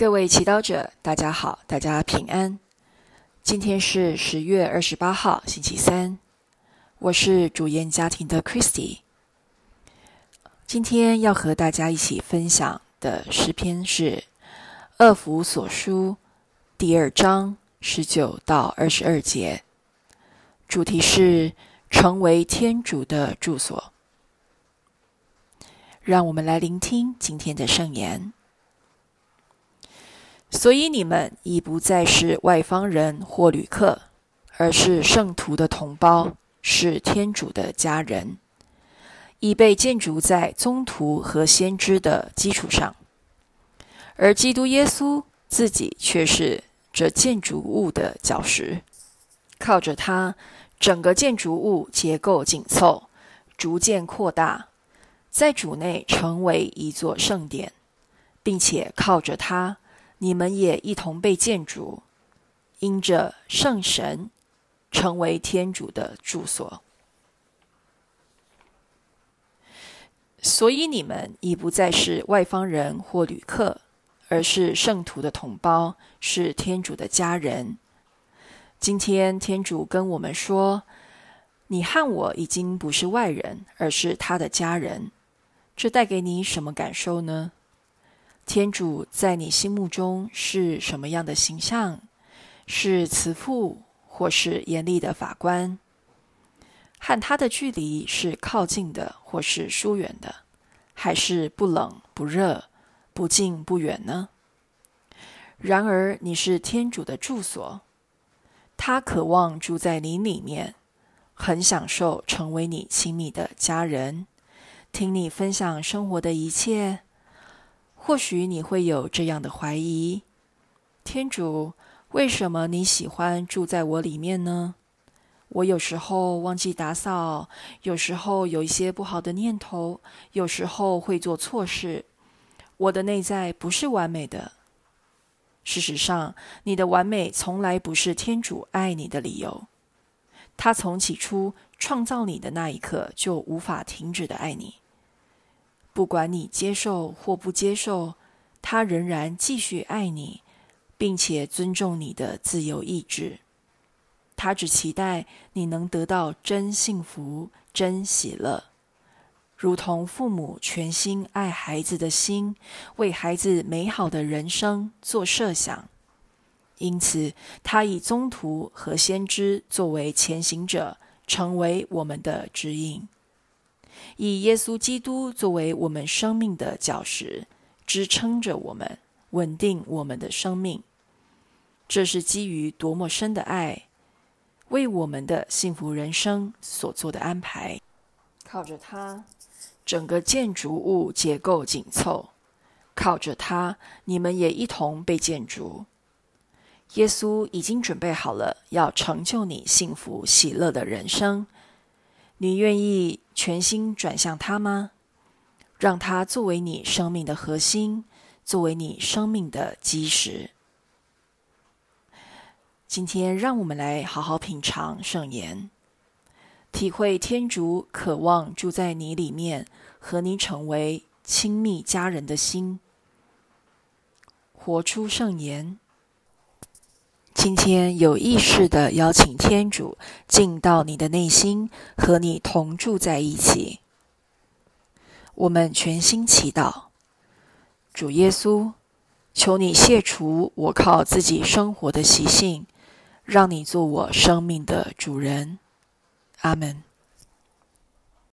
各位祈祷者，大家好，大家平安。今天是十月二十八号，星期三。我是主演家庭的 Christy。今天要和大家一起分享的诗篇是《恶福所书》第二章十九到二十二节，主题是成为天主的住所。让我们来聆听今天的圣言。所以你们已不再是外方人或旅客，而是圣徒的同胞，是天主的家人，已被建筑在宗徒和先知的基础上，而基督耶稣自己却是这建筑物的脚石。靠着它，整个建筑物结构紧凑，逐渐扩大，在主内成为一座圣殿，并且靠着它。你们也一同被建筑，因着圣神成为天主的住所，所以你们已不再是外方人或旅客，而是圣徒的同胞，是天主的家人。今天天主跟我们说：“你和我已经不是外人，而是他的家人。”这带给你什么感受呢？天主在你心目中是什么样的形象？是慈父，或是严厉的法官？和他的距离是靠近的，或是疏远的？还是不冷不热、不近不远呢？然而，你是天主的住所，他渴望住在你里面，很享受成为你亲密的家人，听你分享生活的一切。或许你会有这样的怀疑：天主，为什么你喜欢住在我里面呢？我有时候忘记打扫，有时候有一些不好的念头，有时候会做错事。我的内在不是完美的。事实上，你的完美从来不是天主爱你的理由。他从起初创造你的那一刻就无法停止的爱你。不管你接受或不接受，他仍然继续爱你，并且尊重你的自由意志。他只期待你能得到真幸福、真喜乐，如同父母全心爱孩子的心，为孩子美好的人生做设想。因此，他以宗徒和先知作为前行者，成为我们的指引。以耶稣基督作为我们生命的脚石，支撑着我们，稳定我们的生命。这是基于多么深的爱，为我们的幸福人生所做的安排。靠着它，整个建筑物结构紧凑；靠着它，你们也一同被建筑。耶稣已经准备好了，要成就你幸福喜乐的人生。你愿意全心转向他吗？让他作为你生命的核心，作为你生命的基石。今天，让我们来好好品尝圣言，体会天主渴望住在你里面，和你成为亲密家人的心，活出圣言。今天有意识的邀请天主进到你的内心，和你同住在一起。我们全心祈祷，主耶稣，求你卸除我靠自己生活的习性，让你做我生命的主人。阿门。